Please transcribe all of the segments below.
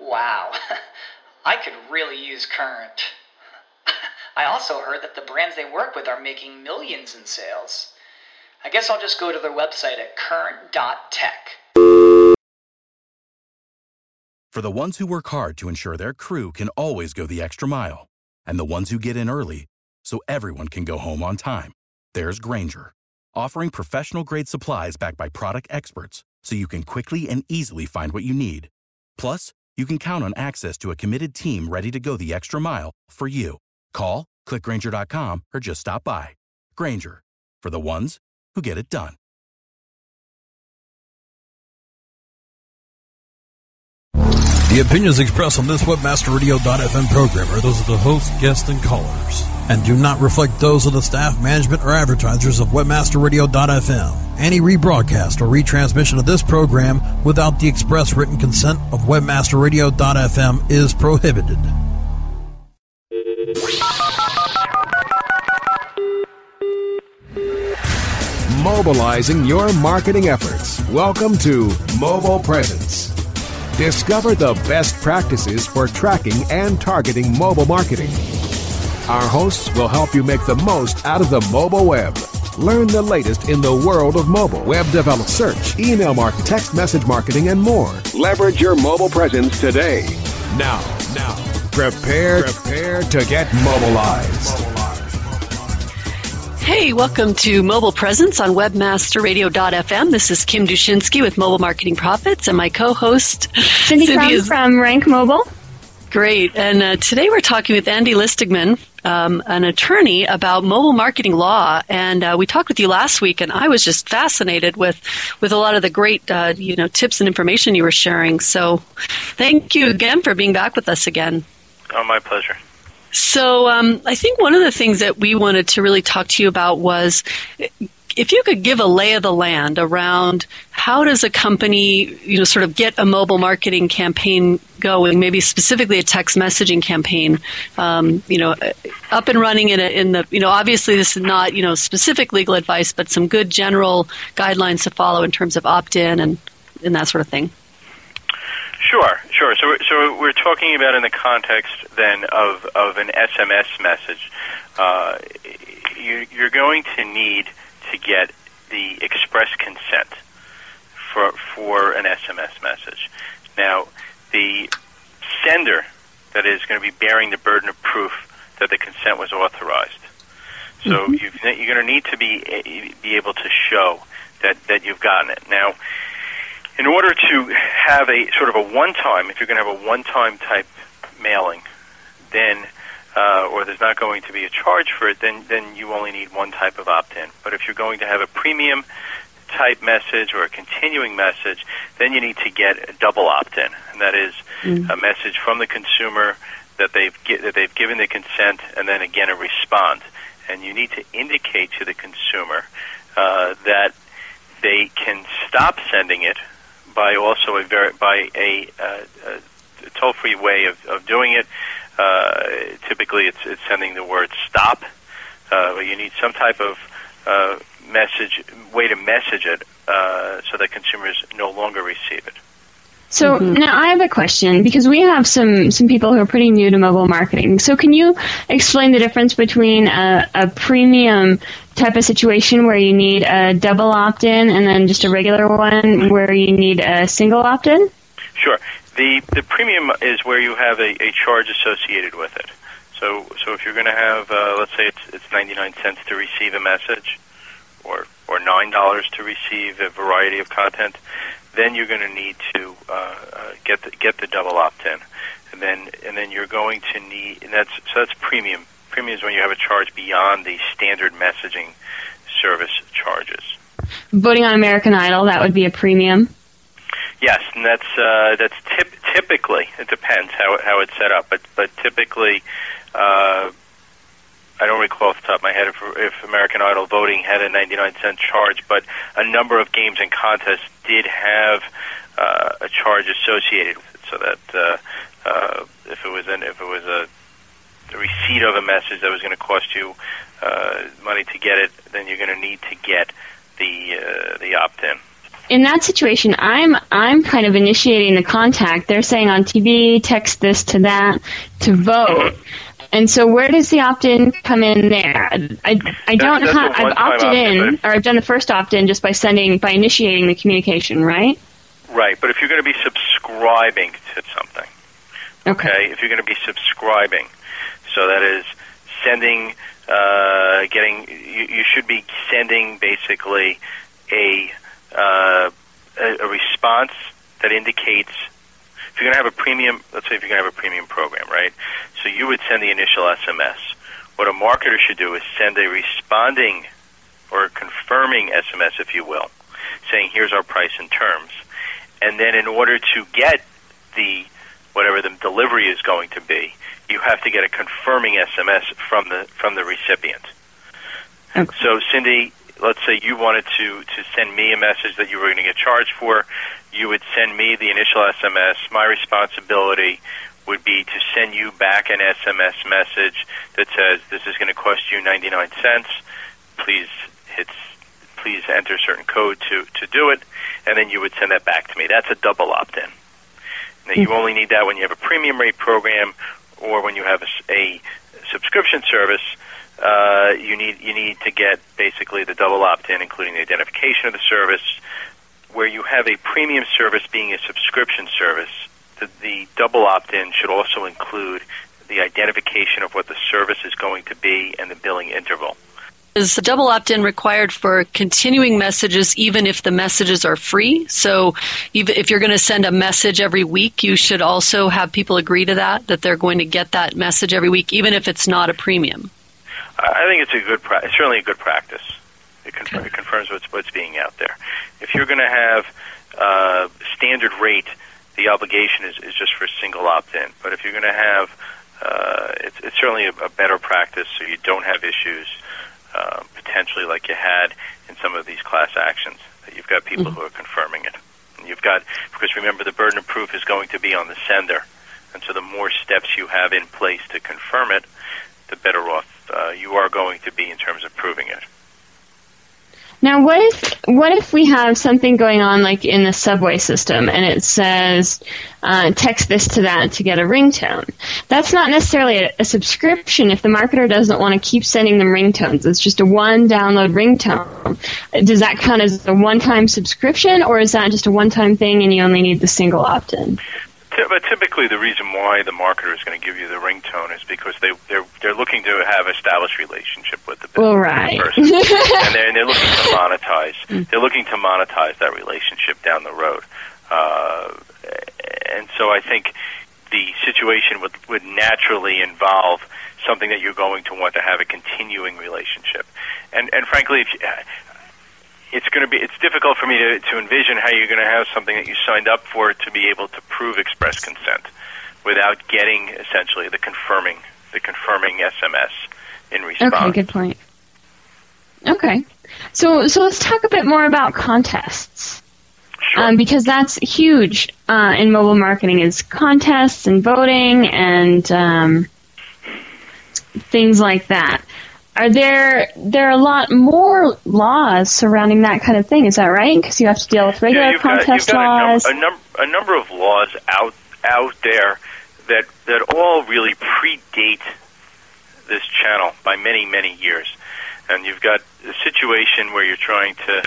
Wow, I could really use Current. I also heard that the brands they work with are making millions in sales. I guess I'll just go to their website at current.tech. For the ones who work hard to ensure their crew can always go the extra mile, and the ones who get in early so everyone can go home on time, there's Grainger, offering professional grade supplies backed by product experts so you can quickly and easily find what you need. Plus, you can count on access to a committed team ready to go the extra mile for you. Call, clickgrainger.com, or just stop by. Grainger, for the ones who get it done. The opinions expressed on this WebmasterRadio.fm program are those of the host, guests, and callers, and do not reflect those of the staff, management, or advertisers of WebmasterRadio.fm. Any rebroadcast or retransmission of this program without the express written consent of WebmasterRadio.fm is prohibited. Mobilizing your marketing efforts. Welcome to Mobile Presence. Discover the best practices for tracking and targeting mobile marketing. Our hosts will help you make the most out of the mobile web. Learn the latest in the world of mobile, web development, search, email marketing, text message marketing, and more. Leverage your mobile presence today. Now, now, prepare, prepare to get mobilized. Hey, welcome to Mobile Presence on WebmasterRadio.fm. This is Kim Dushinski with Mobile Marketing Profits and my co-host Cindy, Cindy is from Rank Mobile. Great. And uh, today we're talking with Andy Lustigman, um, an attorney, about mobile marketing law. And uh, we talked with you last week, and I was just fascinated with, with a lot of the great uh, you know tips and information you were sharing. So thank you again for being back with us again. Oh, my pleasure. So um, I think one of the things that we wanted to really talk to you about was if you could give a lay of the land around how does a company, you know, sort of get a mobile marketing campaign going, maybe specifically a text messaging campaign, um, you know, up and running in, a, in the, you know, obviously this is not, you know, specific legal advice, but some good general guidelines to follow in terms of opt-in and, and that sort of thing. Sure, sure. So, so we're talking about in the context then of, of an SMS message. Uh, you, you're going to need to get the express consent for for an SMS message. Now, the sender that is going to be bearing the burden of proof that the consent was authorized. So mm-hmm. you're going to need to be be able to show that that you've gotten it. Now in order to have a sort of a one-time, if you're going to have a one-time type mailing, then uh, or there's not going to be a charge for it, then then you only need one type of opt-in. But if you're going to have a premium type message or a continuing message, then you need to get a double opt-in, and that is mm. a message from the consumer that they've that they've given the consent, and then again a response. And you need to indicate to the consumer uh, that they can stop sending it by also a very by a, uh, a toll-free way of, of doing it. Uh, typically, it's, it's sending the word "stop." Uh, you need some type of uh, message way to message it uh, so that consumers no longer receive it. So mm-hmm. now I have a question because we have some some people who are pretty new to mobile marketing. So can you explain the difference between a, a premium type of situation where you need a double opt-in and then just a regular one where you need a single opt-in? Sure. The the premium is where you have a, a charge associated with it. So so if you're going to have uh, let's say it's it's 99 cents to receive a message or or nine dollars to receive a variety of content, then you're going to need to uh, uh, get the, get the double opt-in, and then and then you're going to need and that's so that's premium. Premium is when you have a charge beyond the standard messaging service charges. Voting on American Idol, that would be a premium. Yes, and that's uh, that's tip- typically it depends how how it's set up, but but typically. Uh, I don't recall off the top of my head if, if American Idol voting had a 99 cent charge, but a number of games and contests did have uh, a charge associated with it, so that uh, uh, if it was an, if it was a, a receipt of a message that was going to cost you uh, money to get it, then you're going to need to get the uh, the opt-in. In that situation, I'm I'm kind of initiating the contact. They're saying on TV, text this to that to vote. And so, where does the opt-in come in there? I, I don't that's have. I've opted opt-in, in, or I've done the first opt-in just by sending by initiating the communication, right? Right, but if you're going to be subscribing to something, okay, if you're going to be subscribing, so that is sending, uh, getting, you, you should be sending basically a, uh, a, a response that indicates if you're going to have a premium, let's say if you're going to have a premium program, right? So you would send the initial SMS. What a marketer should do is send a responding or confirming SMS, if you will, saying here's our price and terms. And then in order to get the whatever the delivery is going to be, you have to get a confirming SMS from the from the recipient. Okay. So Cindy, let's say you wanted to to send me a message that you were going to get charged for, you would send me the initial SMS. My responsibility would be to send you back an SMS message that says this is going to cost you 99 cents. Please hit please enter a certain code to to do it, and then you would send that back to me. That's a double opt-in. Now you hmm. only need that when you have a premium rate program or when you have a subscription service. Uh, you need you need to get basically the double opt-in, including the identification of the service. Where you have a premium service being a subscription service, the, the double opt-in should also include the identification of what the service is going to be and the billing interval. Is the double opt in required for continuing messages even if the messages are free? So if you're going to send a message every week, you should also have people agree to that, that they're going to get that message every week, even if it's not a premium. I think it's a good, pra- it's certainly a good practice. It, con- it confirms what's what's being out there. If you're going to have uh, standard rate, the obligation is, is just for single opt-in. But if you're going to have, uh, it's, it's certainly a, a better practice, so you don't have issues uh, potentially like you had in some of these class actions. That you've got people who are confirming it. And you've got, because remember, the burden of proof is going to be on the sender, and so the more steps you have in place to confirm it, the better off uh, you are going to be in terms of proving it. Now, what if what if we have something going on like in the subway system, and it says uh, text this to that to get a ringtone? That's not necessarily a, a subscription if the marketer doesn't want to keep sending them ringtones. It's just a one download ringtone. Does that count as a one time subscription, or is that just a one time thing and you only need the single opt in? But typically, the reason why the marketer is going to give you the ringtone is because they they're they're looking to have established relationship with the business Well, right. person, and they're, and they're looking to monetize. They're looking to monetize that relationship down the road, uh, and so I think the situation would would naturally involve something that you're going to want to have a continuing relationship, and and frankly, if you, it's going to be it's difficult for me to, to envision how you're going to have something that you signed up for to be able to prove express consent without getting essentially the confirming the confirming SMS in response. Okay, good point. Okay, so so let's talk a bit more about contests. Sure. Um, because that's huge uh, in mobile marketing is contests and voting and um, things like that. Are there there are a lot more laws surrounding that kind of thing? Is that right? Because you have to deal with regular yeah, contest you've got laws. A, num- a, num- a number of laws out out there that that all really predate this channel by many many years, and you've got a situation where you're trying to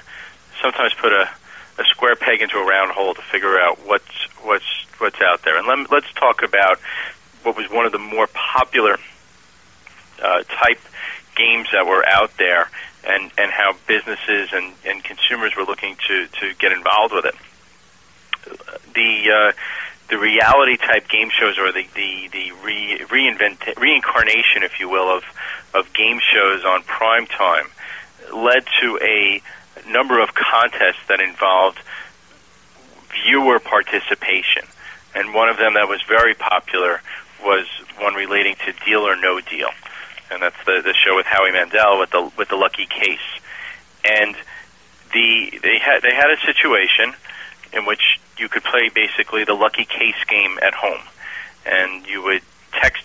sometimes put a, a square peg into a round hole to figure out what's what's what's out there. And let, let's talk about what was one of the more popular uh, type games that were out there and, and how businesses and, and consumers were looking to, to get involved with it. The uh, the reality type game shows or the the, the re, reinvent reincarnation, if you will, of of game shows on prime time led to a number of contests that involved viewer participation. And one of them that was very popular was one relating to Deal or No Deal, and that's the the show with Howie Mandel with the with the lucky case. And the they had they had a situation in which you could play basically the lucky case game at home, and you would text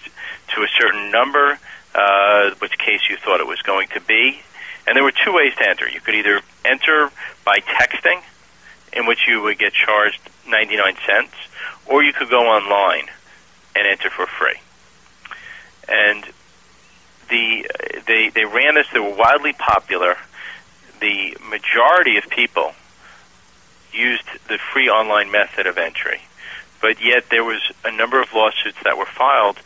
to a certain number uh, which case you thought it was going to be, and there were two ways to enter. You could either enter by texting, in which you would get charged 99 cents, or you could go online and enter for free. And the they they ran this. They were widely popular. The majority of people used the free online method of entry, but yet there was a number of lawsuits that were filed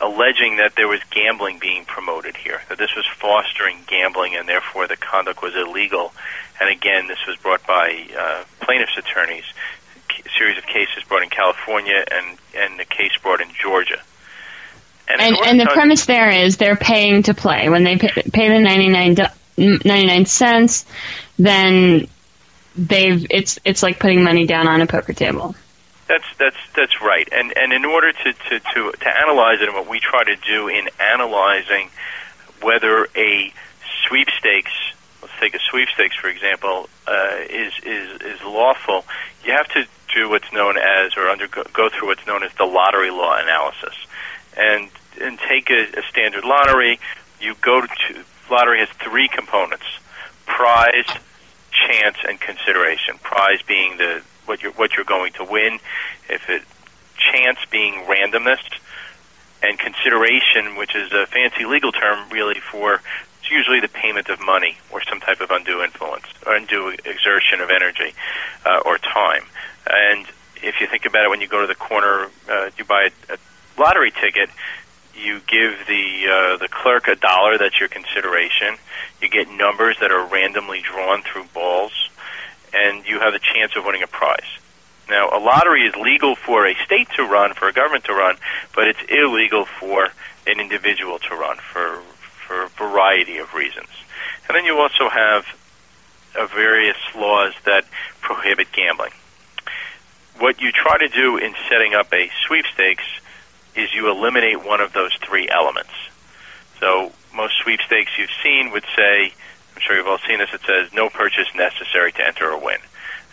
alleging that there was gambling being promoted here, that this was fostering gambling and therefore the conduct was illegal. And again, this was brought by uh, plaintiffs' attorneys, a series of cases brought in California and, and the case brought in Georgia. And, and, and the premise there is they're paying to play. When they pay, pay the 99, 99 cents, then they've it's it's like putting money down on a poker table. That's that's that's right. And and in order to, to, to, to analyze it and what we try to do in analyzing whether a sweepstakes let's take a sweepstakes for example, uh, is is is lawful, you have to do what's known as or undergo go through what's known as the lottery law analysis. And and take a, a standard lottery, you go to lottery has three components. Prize, chance and consideration. Prize being the what you're what you're going to win. If it chance being randomness and consideration, which is a fancy legal term really for it's usually the payment of money or some type of undue influence or undue exertion of energy uh, or time. And if you think about it, when you go to the corner, uh, you buy a, a lottery ticket. You give the uh, the clerk a dollar. That's your consideration. You get numbers that are randomly drawn through balls and you have a chance of winning a prize. Now, a lottery is legal for a state to run, for a government to run, but it's illegal for an individual to run for for a variety of reasons. And then you also have uh, various laws that prohibit gambling. What you try to do in setting up a sweepstakes is you eliminate one of those three elements. So most sweepstakes you've seen would say I'm sure you've all seen this. It says no purchase necessary to enter or win.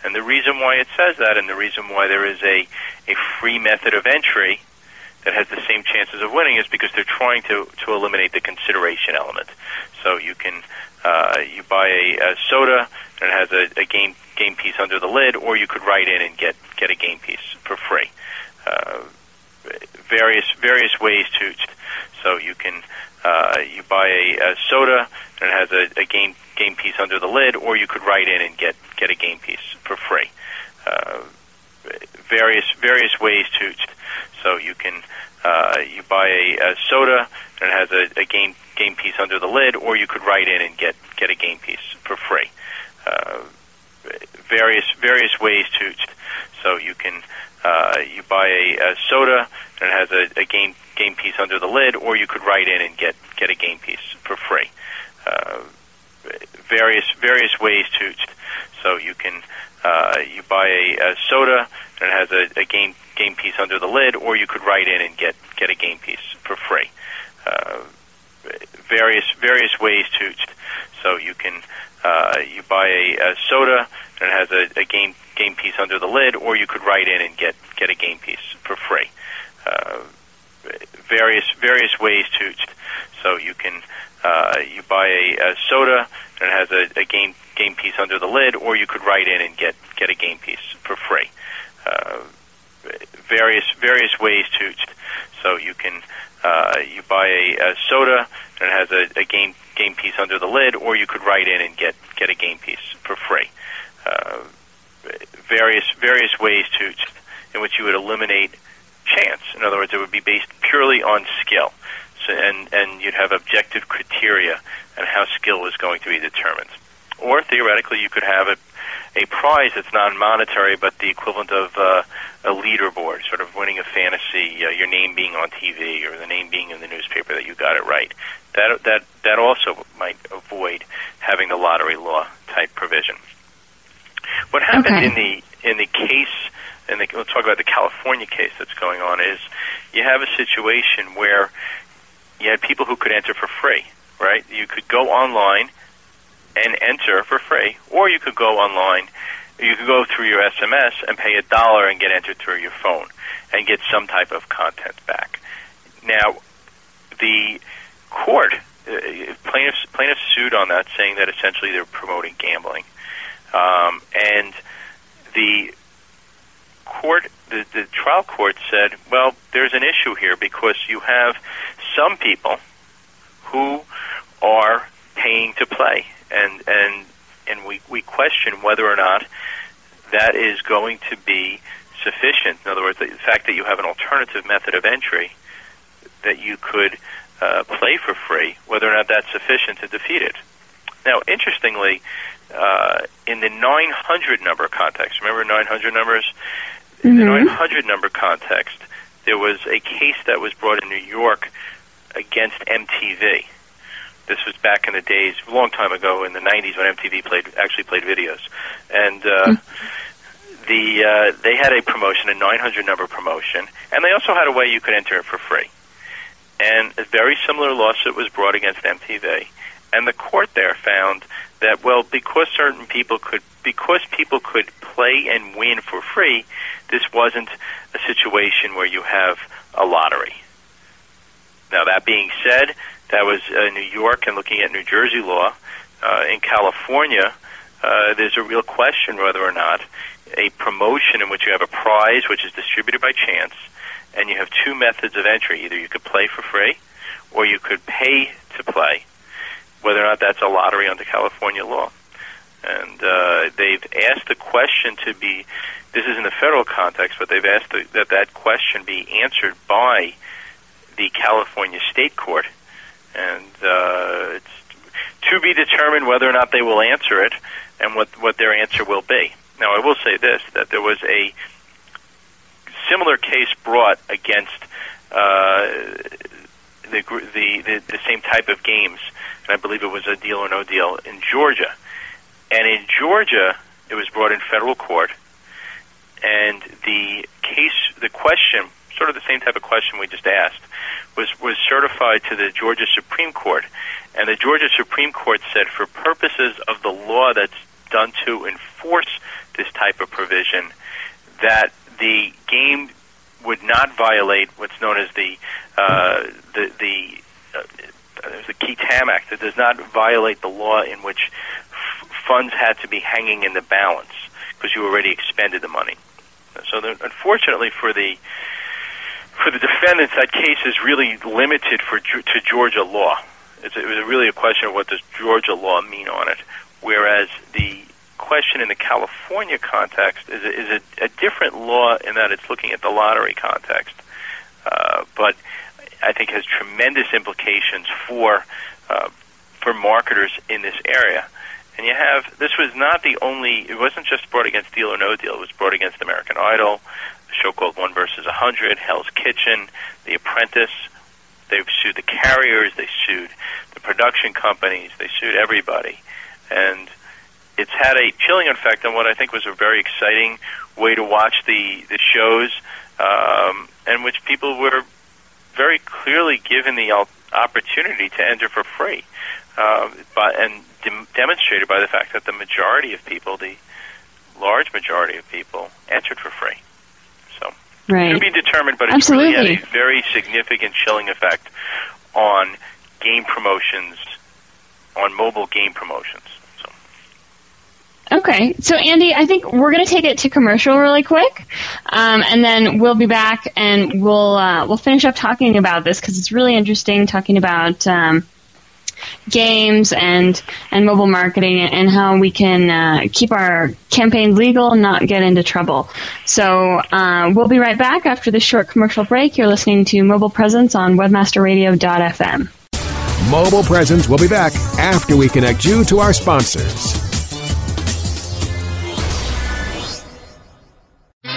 And the reason why it says that, and the reason why there is a, a free method of entry that has the same chances of winning, is because they're trying to, to eliminate the consideration element. So you can uh, you buy a, a soda and it has a, a game game piece under the lid, or you could write in and get get a game piece for free. Uh, various various ways to so you can uh, you buy a, a soda and it has a, a game game piece under the lid, or you could write in and get get a game piece for free. Uh, various various ways to so you can uh, you buy a, a soda and it has a, a game game piece under the lid, or you could write in and get get a game piece for free. Uh, various various ways to so you can uh, you buy a, a soda and it has a, a game game piece under the lid, or you could write in and get get a game piece for free. Uh, various various ways to so you can uh, you buy a, a soda and it has a, a game game piece under the lid, or you could write in and get get a game piece for free. Uh, various various ways to so you can uh, you buy a, a soda and it has a, a game game piece under the lid, or you could write in and get get a game piece for free. Uh, various various ways to so you can uh, you buy a, a soda and it has a, a game game piece under the lid, or you could write in and get get a game piece for free. Uh, various various ways to so you can uh, you buy a, a soda and it has a, a game game piece under the lid, or you could write in and get get a game piece for free. Various various ways to in which you would eliminate chance. In other words, it would be based purely on skill, so, and and you'd have objective criteria and how skill is going to be determined. Or theoretically, you could have a a prize that's non-monetary, but the equivalent of uh, a leaderboard, sort of winning a fantasy, uh, your name being on TV or the name being in the newspaper that you got it right. That that that also might avoid having the lottery law type provision. What happened okay. in the in the case, and we'll talk about the California case that's going on, is you have a situation where you had people who could enter for free, right? You could go online and enter for free, or you could go online, you could go through your SMS and pay a dollar and get entered through your phone and get some type of content back. Now, the court uh, plaintiffs plaintiffs sued on that, saying that essentially they're promoting gambling, um, and the court, the, the trial court said, well, there's an issue here because you have some people who are paying to play, and and and we we question whether or not that is going to be sufficient. In other words, the fact that you have an alternative method of entry that you could uh, play for free, whether or not that's sufficient to defeat it. Now, interestingly, uh, in the 900 number context, remember 900 numbers? In mm-hmm. the 900 number context, there was a case that was brought in New York against MTV. This was back in the days, a long time ago, in the 90s when MTV played actually played videos, and uh, mm-hmm. the uh, they had a promotion, a 900 number promotion, and they also had a way you could enter it for free. And a very similar lawsuit was brought against MTV, and the court there found that well, because certain people could, because people could play and win for free, this wasn't a situation where you have a lottery. Now that being said, that was uh, New York, and looking at New Jersey law, uh, in California, uh, there's a real question whether or not a promotion in which you have a prize which is distributed by chance and you have two methods of entry. Either you could play for free, or you could pay to play. Whether or not that's a lottery under California law, and uh, they've asked the question to be. This is in the federal context, but they've asked the, that that question be answered by the California State Court, and uh, it's to be determined whether or not they will answer it and what what their answer will be. Now, I will say this: that there was a similar case brought against uh, the, the, the the same type of games, and I believe it was a deal or no deal in Georgia. And in Georgia, it was brought in federal court, and the case, the question, sort of the same type of question we just asked, was was certified to the Georgia Supreme Court, and the Georgia Supreme Court said, for purposes of the law that's done to enforce this type of provision, that the game would not violate what's known as the uh, the the uh, the Qui Tam Act. That does not violate the law in which f- funds had to be hanging in the balance because you already expended the money. So, unfortunately for the for the defendants, that case is really limited for to Georgia law. It's, it was really a question of what does Georgia law mean on it, whereas the question in the California context is is a, a different law in that it's looking at the lottery context, uh, but I think has tremendous implications for uh, for marketers in this area. And you have this was not the only. It wasn't just brought against Deal or No Deal. It was brought against American Idol, a show called One versus a Hundred, Hell's Kitchen, The Apprentice. They've sued the carriers. They sued the production companies. They sued everybody, and it's had a chilling effect on what I think was a very exciting way to watch the the shows, um, and which people were very clearly given the opportunity to enter for free, uh, but and de- demonstrated by the fact that the majority of people, the large majority of people, entered for free. So right. to be determined, but it's Absolutely. really had a very significant chilling effect on game promotions, on mobile game promotions. Okay, so Andy, I think we're going to take it to commercial really quick, um, and then we'll be back and we'll uh, we'll finish up talking about this because it's really interesting talking about um, games and and mobile marketing and how we can uh, keep our campaigns legal and not get into trouble. So uh, we'll be right back after this short commercial break. You're listening to Mobile Presence on WebmasterRadio.fm. Mobile Presence will be back after we connect you to our sponsors.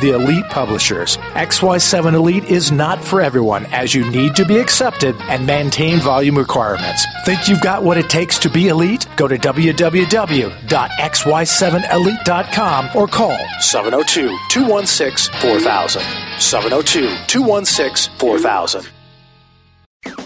the elite publishers. XY7 Elite is not for everyone, as you need to be accepted and maintain volume requirements. Think you've got what it takes to be elite? Go to www.xy7elite.com or call 702 216 4000. 702 216 4000.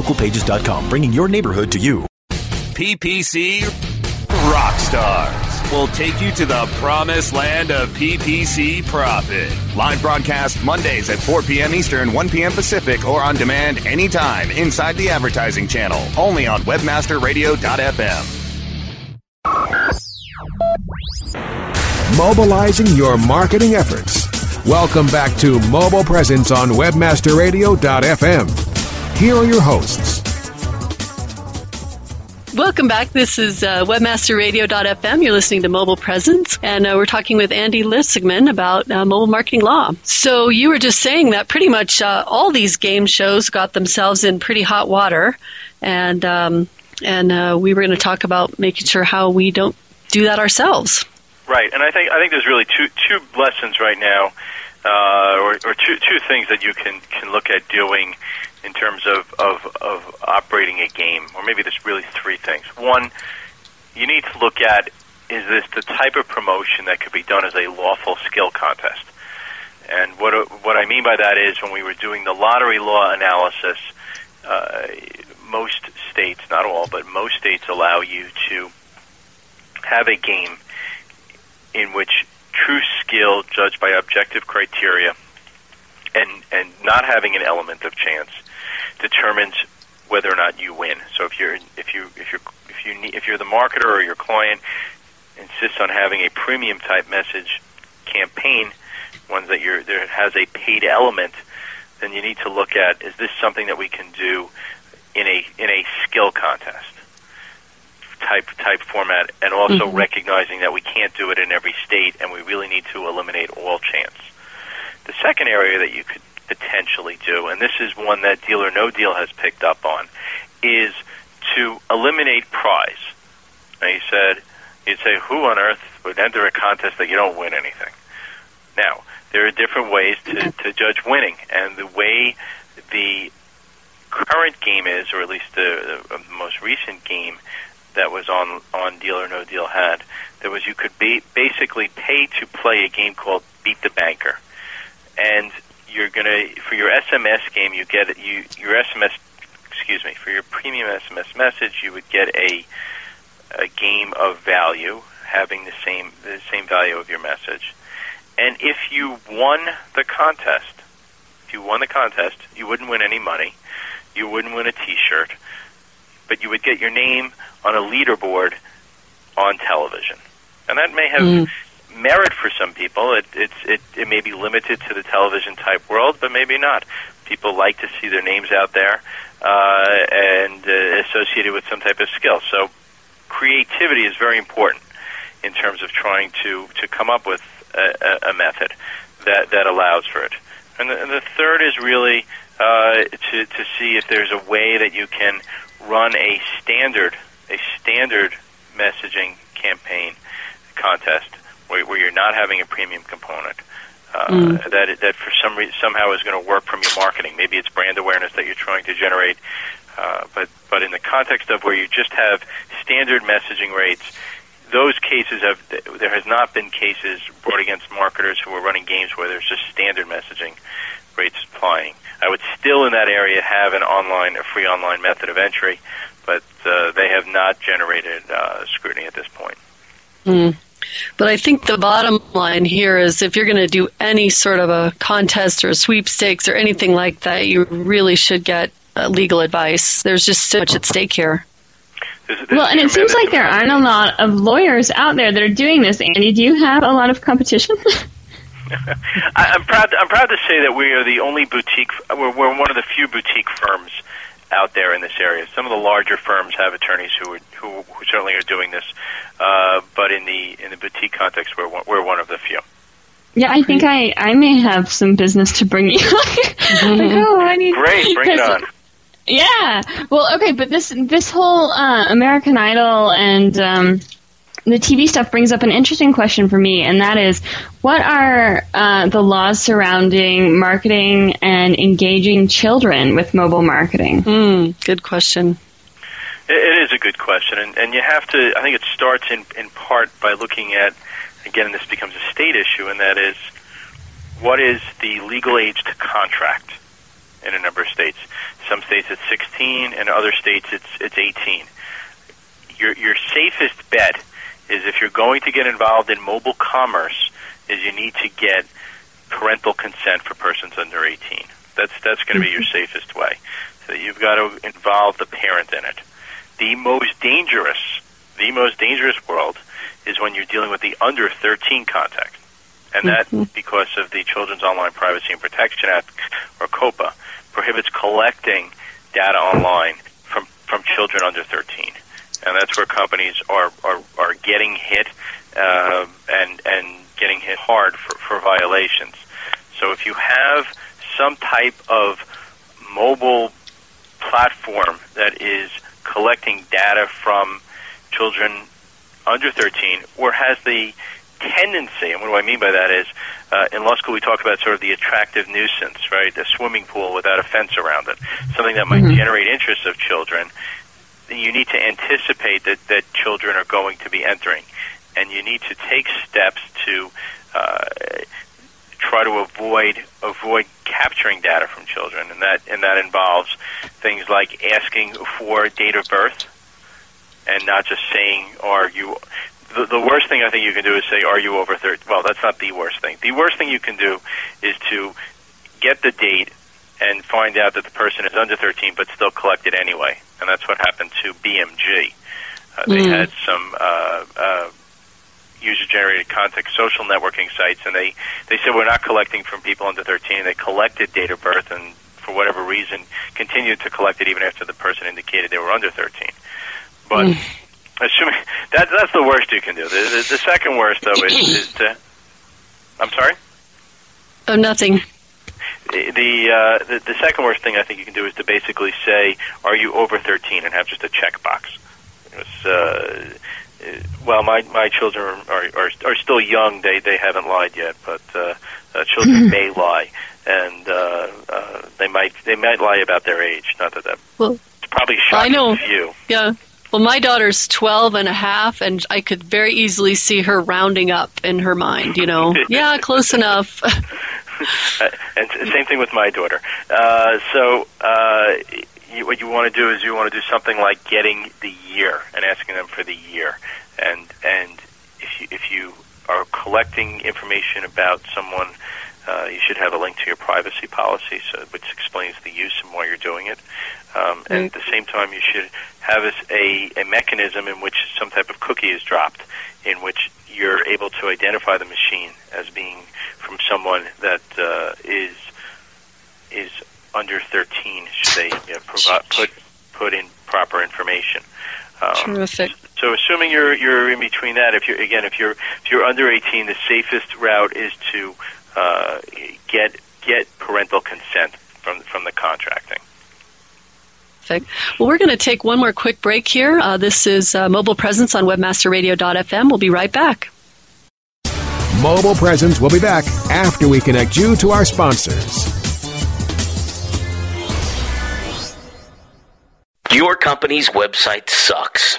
Localpages.com, bringing your neighborhood to you. PPC rock stars will take you to the promised land of PPC profit. Live broadcast Mondays at 4 p.m. Eastern, 1 p.m. Pacific, or on demand anytime inside the advertising channel. Only on WebmasterRadio.fm. Mobilizing your marketing efforts. Welcome back to Mobile Presence on WebmasterRadio.fm. Here are your hosts. Welcome back. This is uh, WebmasterRadio.fm. You're listening to Mobile Presence, and uh, we're talking with Andy Lustigman about uh, mobile marketing law. So you were just saying that pretty much uh, all these game shows got themselves in pretty hot water, and um, and uh, we were going to talk about making sure how we don't do that ourselves. Right, and I think I think there's really two two lessons right now, uh, or, or two two things that you can can look at doing in terms of, of of operating a game, or maybe there's really three things. One, you need to look at is this the type of promotion that could be done as a lawful skill contest? And what what I mean by that is when we were doing the lottery law analysis, uh, most states, not all, but most states allow you to have a game in which true skill judged by objective criteria and and not having an element of chance determines whether or not you win. So if you're if you if you're if you need, if you're the marketer or your client insists on having a premium type message campaign, ones that you're that has a paid element, then you need to look at is this something that we can do in a in a skill contest type type format, and also Mhm. recognizing that we can't do it in every state, and we really need to eliminate all chance. The second area that you could potentially do, and this is one that Deal or No Deal has picked up on, is to eliminate prize. Now you said you'd say, who on earth would enter a contest that you don't win anything? Now there are different ways to, to judge winning, and the way the current game is, or at least the, the uh, most recent game that was on on Deal or No Deal had, there was you could ba- basically pay to play a game called Beat the Banker, and you're gonna for your SMS game you get you your SMS excuse me for your premium SMS message you would get a a game of value having the same the same value of your message, and if you won the contest, if you won the contest, you wouldn't win any money, you wouldn't win a T-shirt, but you would get your name on a leaderboard on television, and that may have Mm. Merit for some people. It, it's it, it may be limited to the television type world, but maybe not. People like to see their names out there uh, and uh, associated with some type of skill. So creativity is very important in terms of trying to to come up with a, a method that that allows for it. And the, and the third is really uh, to to see if there's a way that you can run a standard a standard messaging campaign contest where, where you're not having a premium component. Uh, Mm. That that for some reason somehow is going to work from your marketing. Maybe it's brand awareness that you're trying to generate, uh, but but in the context of where you just have standard messaging rates, those cases have there has not been cases brought against marketers who are running games where there's just standard messaging rates applying. I would still in that area have an online, a free online method of entry, but uh, they have not generated uh, scrutiny at this point. Mm. But I think the bottom line here is if you're going to do any sort of a contest or a sweepstakes or anything like that, you really should get uh, legal advice. There's just so much at stake here. Well, and it seems like there aren't a lot of lawyers out there that are doing this. Andy, do you have a lot of competition? I, I'm proud. I'm proud to say that we are the only boutique. We're, we're one of the few boutique firms out there in this area. Some of the larger firms have attorneys who are, who, who certainly are doing this, uh, but in the in the boutique context, we're one, we're one of the few. yeah, I think I, I may have some business to bring you. like, oh, I need Great, bring it on. Yeah. Well, okay, but this this whole uh, American Idol and um, the TV stuff brings up an interesting question for me, and that is, what are uh, the laws surrounding marketing and engaging children with mobile marketing? Mm, good question. It, it is a good question, and, and you have to. I think it starts in in part by looking at again, this becomes a state issue, and that is what is the legal age to contract in a number of states. Some states it's 16, and other states it's it's 18. Your your safest bet is if you're going to get involved in mobile commerce, is you need to get parental consent for persons under 18. That's that's going to be your mm-hmm. safest way. So you've got to involve the parent in it. The most dangerous, the most dangerous world is when you're dealing with the under 13 contact. And that, mm-hmm. because of the Children's Online Privacy and Protection Act, or COPPA, prohibits collecting data online from, from children under 13. And that's where companies are, are, are getting hit uh, and, and getting hit hard for, for violations. So if you have some type of mobile platform that is collecting data from children under 13 or has the tendency, and what do I mean by that is, uh, in law school we talk about sort of the attractive nuisance, right? A swimming pool without a fence around it, something that might generate interest of children. You need to anticipate that, that children are going to be entering, and you need to take steps to uh, try to avoid avoid capturing data from children, and that and that involves things like asking for date of birth, and not just saying are you. The, the worst thing I think you can do is say are you over thirty. Well, that's not the worst thing. The worst thing you can do is to get the date and find out that the person is under 13 but still collect it anyway. And that's what happened to BMG. Uh, they Mm. had some uh, uh, user-generated content social networking sites, and they they said we're not collecting from people under 13. They collected date of birth, and for whatever reason, continued to collect it even after the person indicated they were under 13. But assuming that that's the worst you can do. The, the, the second worst though is, is to. I'm sorry. Oh, nothing. The the, uh, the the second worst thing I think you can do is to basically say, "Are you over 13?" and have just a checkbox. It's, uh, uh, well, my my children are, are are still young. They they haven't lied yet, but uh, uh, children may lie, and uh, uh, they might they might lie about their age. Not that that Well, it's probably shocking. I know. to you. Yeah. Well, my daughter's 12 and a half, and I could very easily see her rounding up in her mind, you know. yeah, close enough. Uh, and same thing with my daughter. Uh, so uh, you, what you want to do is you want to do something like getting the year and asking them for the year, and and if you if you are collecting information about someone. Uh, you should have a link to your privacy policy, so which explains the use and why you're doing it. Um, and at the same time, you should have a, a, a mechanism in which some type of cookie is dropped, in which you're able to identify the machine as being from someone that uh, is is under 13. Should they you know, provide, put put in proper information? Um, Terrific. So, assuming you're you're in between that, if you're again if you're if you're under 18, the safest route is to uh, get get parental consent from from the contracting. Perfect. Well, we're going to take one more quick break here. Uh, this is uh, Mobile Presence on WebmasterRadio.fm. We'll be right back. Mobile Presence will be back after we connect you to our sponsors. Your company's website sucks.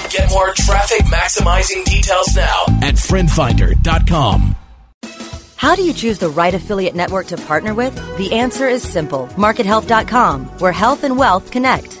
Get more traffic maximizing details now at friendfinder.com. How do you choose the right affiliate network to partner with? The answer is simple MarketHealth.com, where health and wealth connect.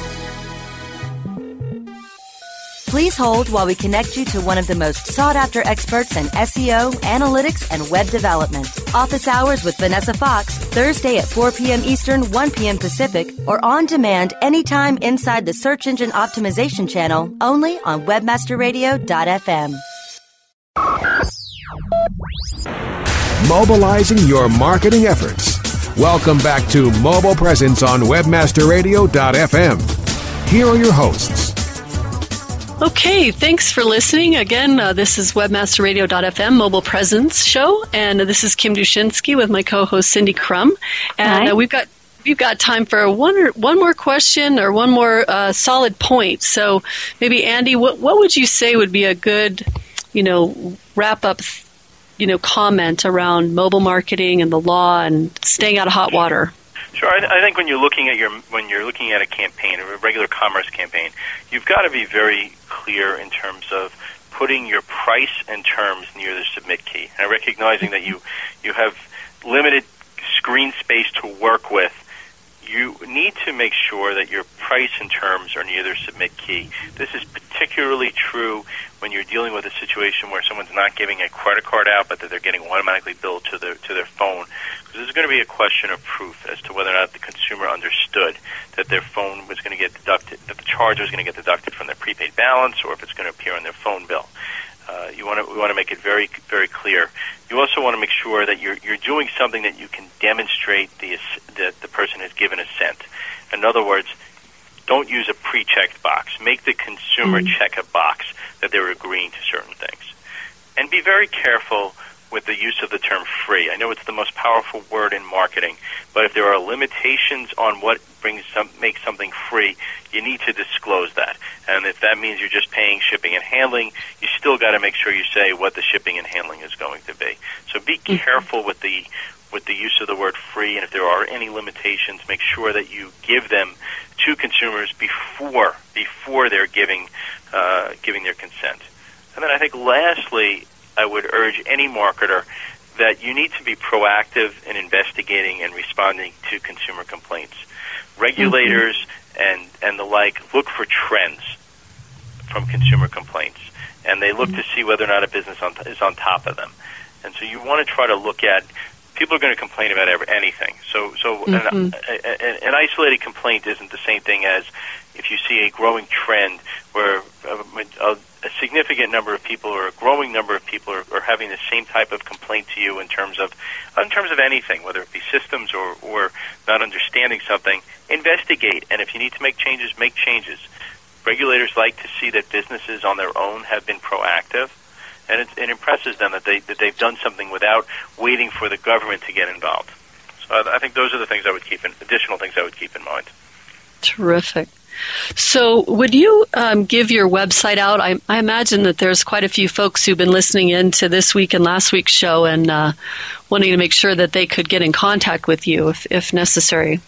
Please hold while we connect you to one of the most sought after experts in SEO, analytics, and web development. Office hours with Vanessa Fox, Thursday at 4 p.m. Eastern, 1 p.m. Pacific, or on demand anytime inside the Search Engine Optimization channel, only on WebmasterRadio.fm. Mobilizing your marketing efforts. Welcome back to Mobile Presence on WebmasterRadio.fm. Here are your hosts. Okay, thanks for listening. Again, uh, this is WebmasterRadio.fm Mobile Presence Show, and this is Kim Dushinski with my co-host Cindy Krum, and uh, we've got we've got time for one or, one more question or one more uh, solid point. So maybe Andy, what what would you say would be a good, you know, wrap up, you know, comment around mobile marketing and the law and staying out of hot water? Sure. I, I think when you're looking at your when you're looking at a campaign, a regular commerce campaign, you've got to be very clear in terms of putting your price and terms near the submit key, and recognizing that you you have limited screen space to work with. You need to make sure that your price and terms are near their submit key. This is particularly true when you're dealing with a situation where someone's not giving a credit card out, but that they're getting automatically billed to their to their phone. Because this is going to be a question of proof as to whether or not the consumer understood that their phone was going to get deducted, that the charge was going to get deducted from their prepaid balance, or if it's going to appear on their phone bill. Uh, you want to we want to make it very very clear. You also want to make sure that you're you're doing something that you can demonstrate the that the person has given assent. In other words, don't use a pre-checked box. Make the consumer mm-hmm. check a box that they're agreeing to certain things. And be very careful with the use of the term free. I know it's the most powerful word in marketing, but if there are limitations on what brings some makes something free, you need to disclose that. And if that means you're just paying shipping and handling, you still got to make sure you say what the shipping and handling is going to be. So be mm-hmm. careful with the with the use of the word free, and if there are any limitations, make sure that you give them to consumers before before they're giving uh, giving their consent. And then I think lastly, I would urge any marketer that you need to be proactive in investigating and responding to consumer complaints. Regulators mm-hmm. and and the like look for trends from consumer complaints, and they look mm-hmm. to see whether or not a business on, is on top of them. And so you want to try to look at people are going to complain about every, anything. So, so mm-hmm. an, an, an isolated complaint isn't the same thing as if you see a growing trend where a, a, a significant number of people or a growing number of people are, are having the same type of complaint to you in terms of in terms of anything, whether it be systems or, or not understanding something, investigate. And if you need to make changes, make changes. Regulators like to see that businesses on their own have been proactive, and it, it impresses them that they that they've done something without waiting for the government to get involved. So I, I think those are the things I would keep in additional things I would keep in mind. Terrific. So, would you um, give your website out? I, I, imagine that there's quite a few folks who've been listening in to this week and last week's show and uh, wanting to make sure that they could get in contact with you if, if necessary.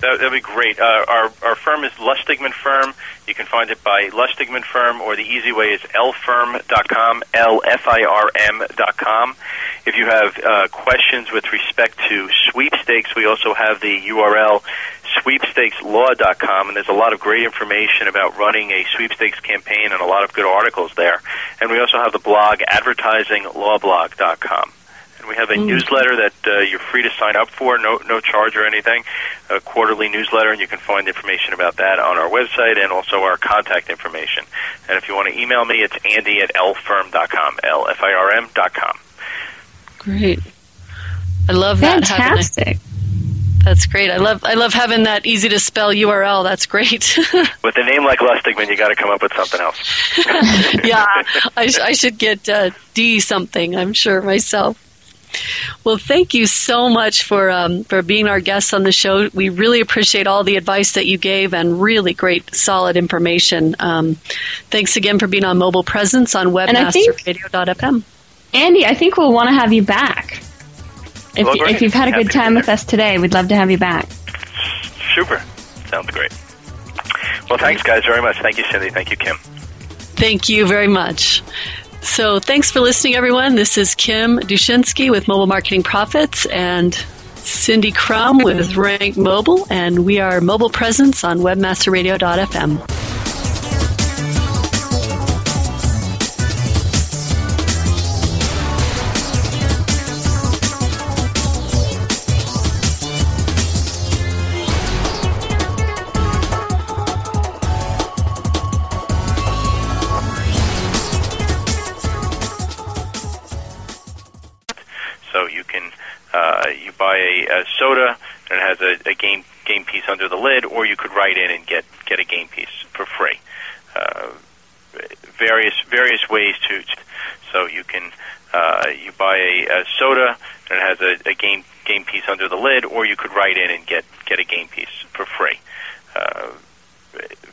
That would be great. Uh, our, our firm is Lustigman Firm. You can find it by Lustigman Firm, or the easy way is lfirm.com, L-F-I-R-M.com. If you have uh, questions with respect to sweepstakes, we also have the URL sweepstakeslaw.com, and there's a lot of great information about running a sweepstakes campaign and a lot of good articles there. And we also have the blog advertisinglawblog.com. And we have a mm. newsletter that uh, you're free to sign up for, no no charge or anything, a quarterly newsletter, and you can find information about that on our website and also our contact information. And if you want to email me, it's andy at lfirm.com, L-F-I-R-M dot com. Great. I love that. Fantastic. That's great. I love I love having that easy to spell URL. That's great. with a name like Lustigman, you got to come up with something else. yeah, I, sh- I, should get uh, D something. I'm sure myself. Well, thank you so much for um, for being our guest on the show. We really appreciate all the advice that you gave and really great, solid information. Um, thanks again for being on Mobile Presence on WebmasterRadio.fm. Andy, I think we'll want to have you back. If, well, you, if you've had a good time with us today, we'd love to have you back. Super. Sounds great. Well, thanks, guys, very much. Thank you, Cindy. Thank you, Kim. Thank you very much. So, thanks for listening, everyone. This is Kim Dushinski with Mobile Marketing Profits and Cindy Krum with Rank Mobile, and we are Mobile Presence on WebmasterRadio.fm. a, a soda and it has a, a game game piece under the lid, or you could write in and get get a game piece for free. Uh, various various ways to, so you can uh, you buy a, a soda and it has a, a game game piece under the lid, or you could write in and get get a game piece for free. Uh,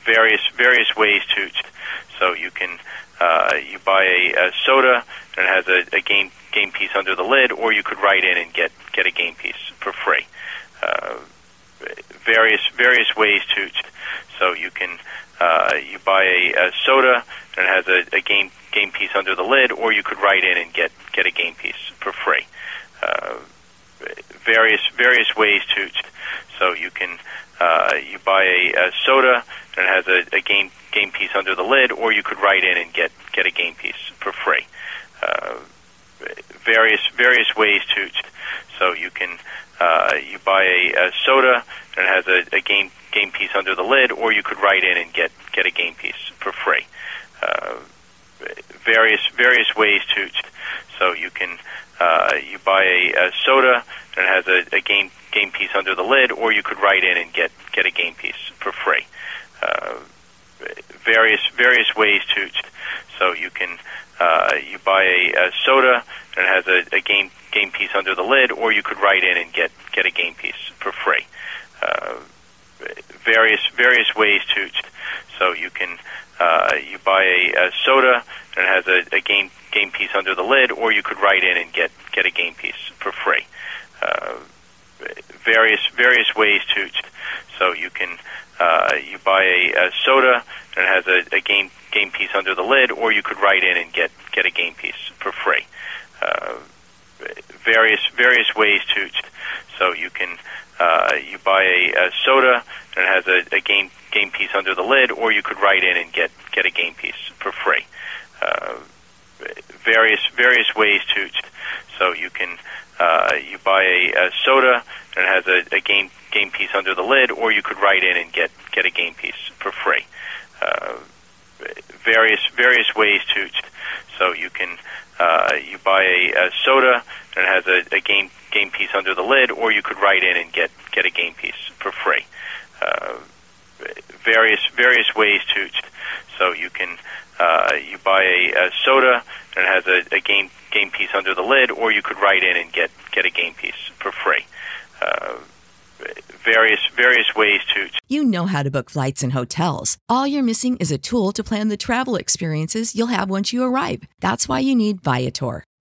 various various ways to so you can uh, you buy a, a soda and it has a, a game game piece under the lid, or you could write in and get get a game piece for free. Uh, various various ways to, so you can uh, you buy a, a soda and it has a, a game game piece under the lid, or you could write in and get get a game piece for free. Uh, various various ways to, to so you can uh, you buy a, a soda and it has a, a game game piece under the lid, or you could write in and get get a game piece for free. Uh, various various ways to, so you can uh, you buy a, a soda and it has a, a game game piece under the lid, or you could write in and get get a game piece for free. Uh, various various ways to, to so you can uh, you buy a, a soda and it has a, a game game piece under the lid, or you could write in and get get a game piece for free. Uh, various various ways to, so you can uh, you buy a, a soda and it has a, a game game piece under the lid, or you could write in and get get a game piece for free. Uh, various various ways to, to so you can uh, you buy a, a soda and it has a, a game game piece under the lid, or you could write in and get get a game piece for free. Uh, various various ways to, so you can uh, you buy a, a soda and it has a, a game game piece under the lid, or you could write in and get get a game piece for free. Uh, various various ways to, so you can uh, you buy a, a soda and it has a, a game game piece under the lid, or you could write in and get get a game piece for free. Uh, various various ways to so you can uh, you buy a, a soda and it has a, a game game piece under the lid, or you could write in and get get a game piece for free. Uh, various various ways to. So you can uh, you buy a, a soda and it has a, a game game piece under the lid, or you could write in and get get a game piece for free. Uh, various various ways to. So you can uh, you buy a, a soda and it has a, a game game piece under the lid, or you could write in and get get a game piece for free. Uh, various various ways to. You know how to book flights and hotels. All you're missing is a tool to plan the travel experiences you'll have once you arrive. That's why you need Viator.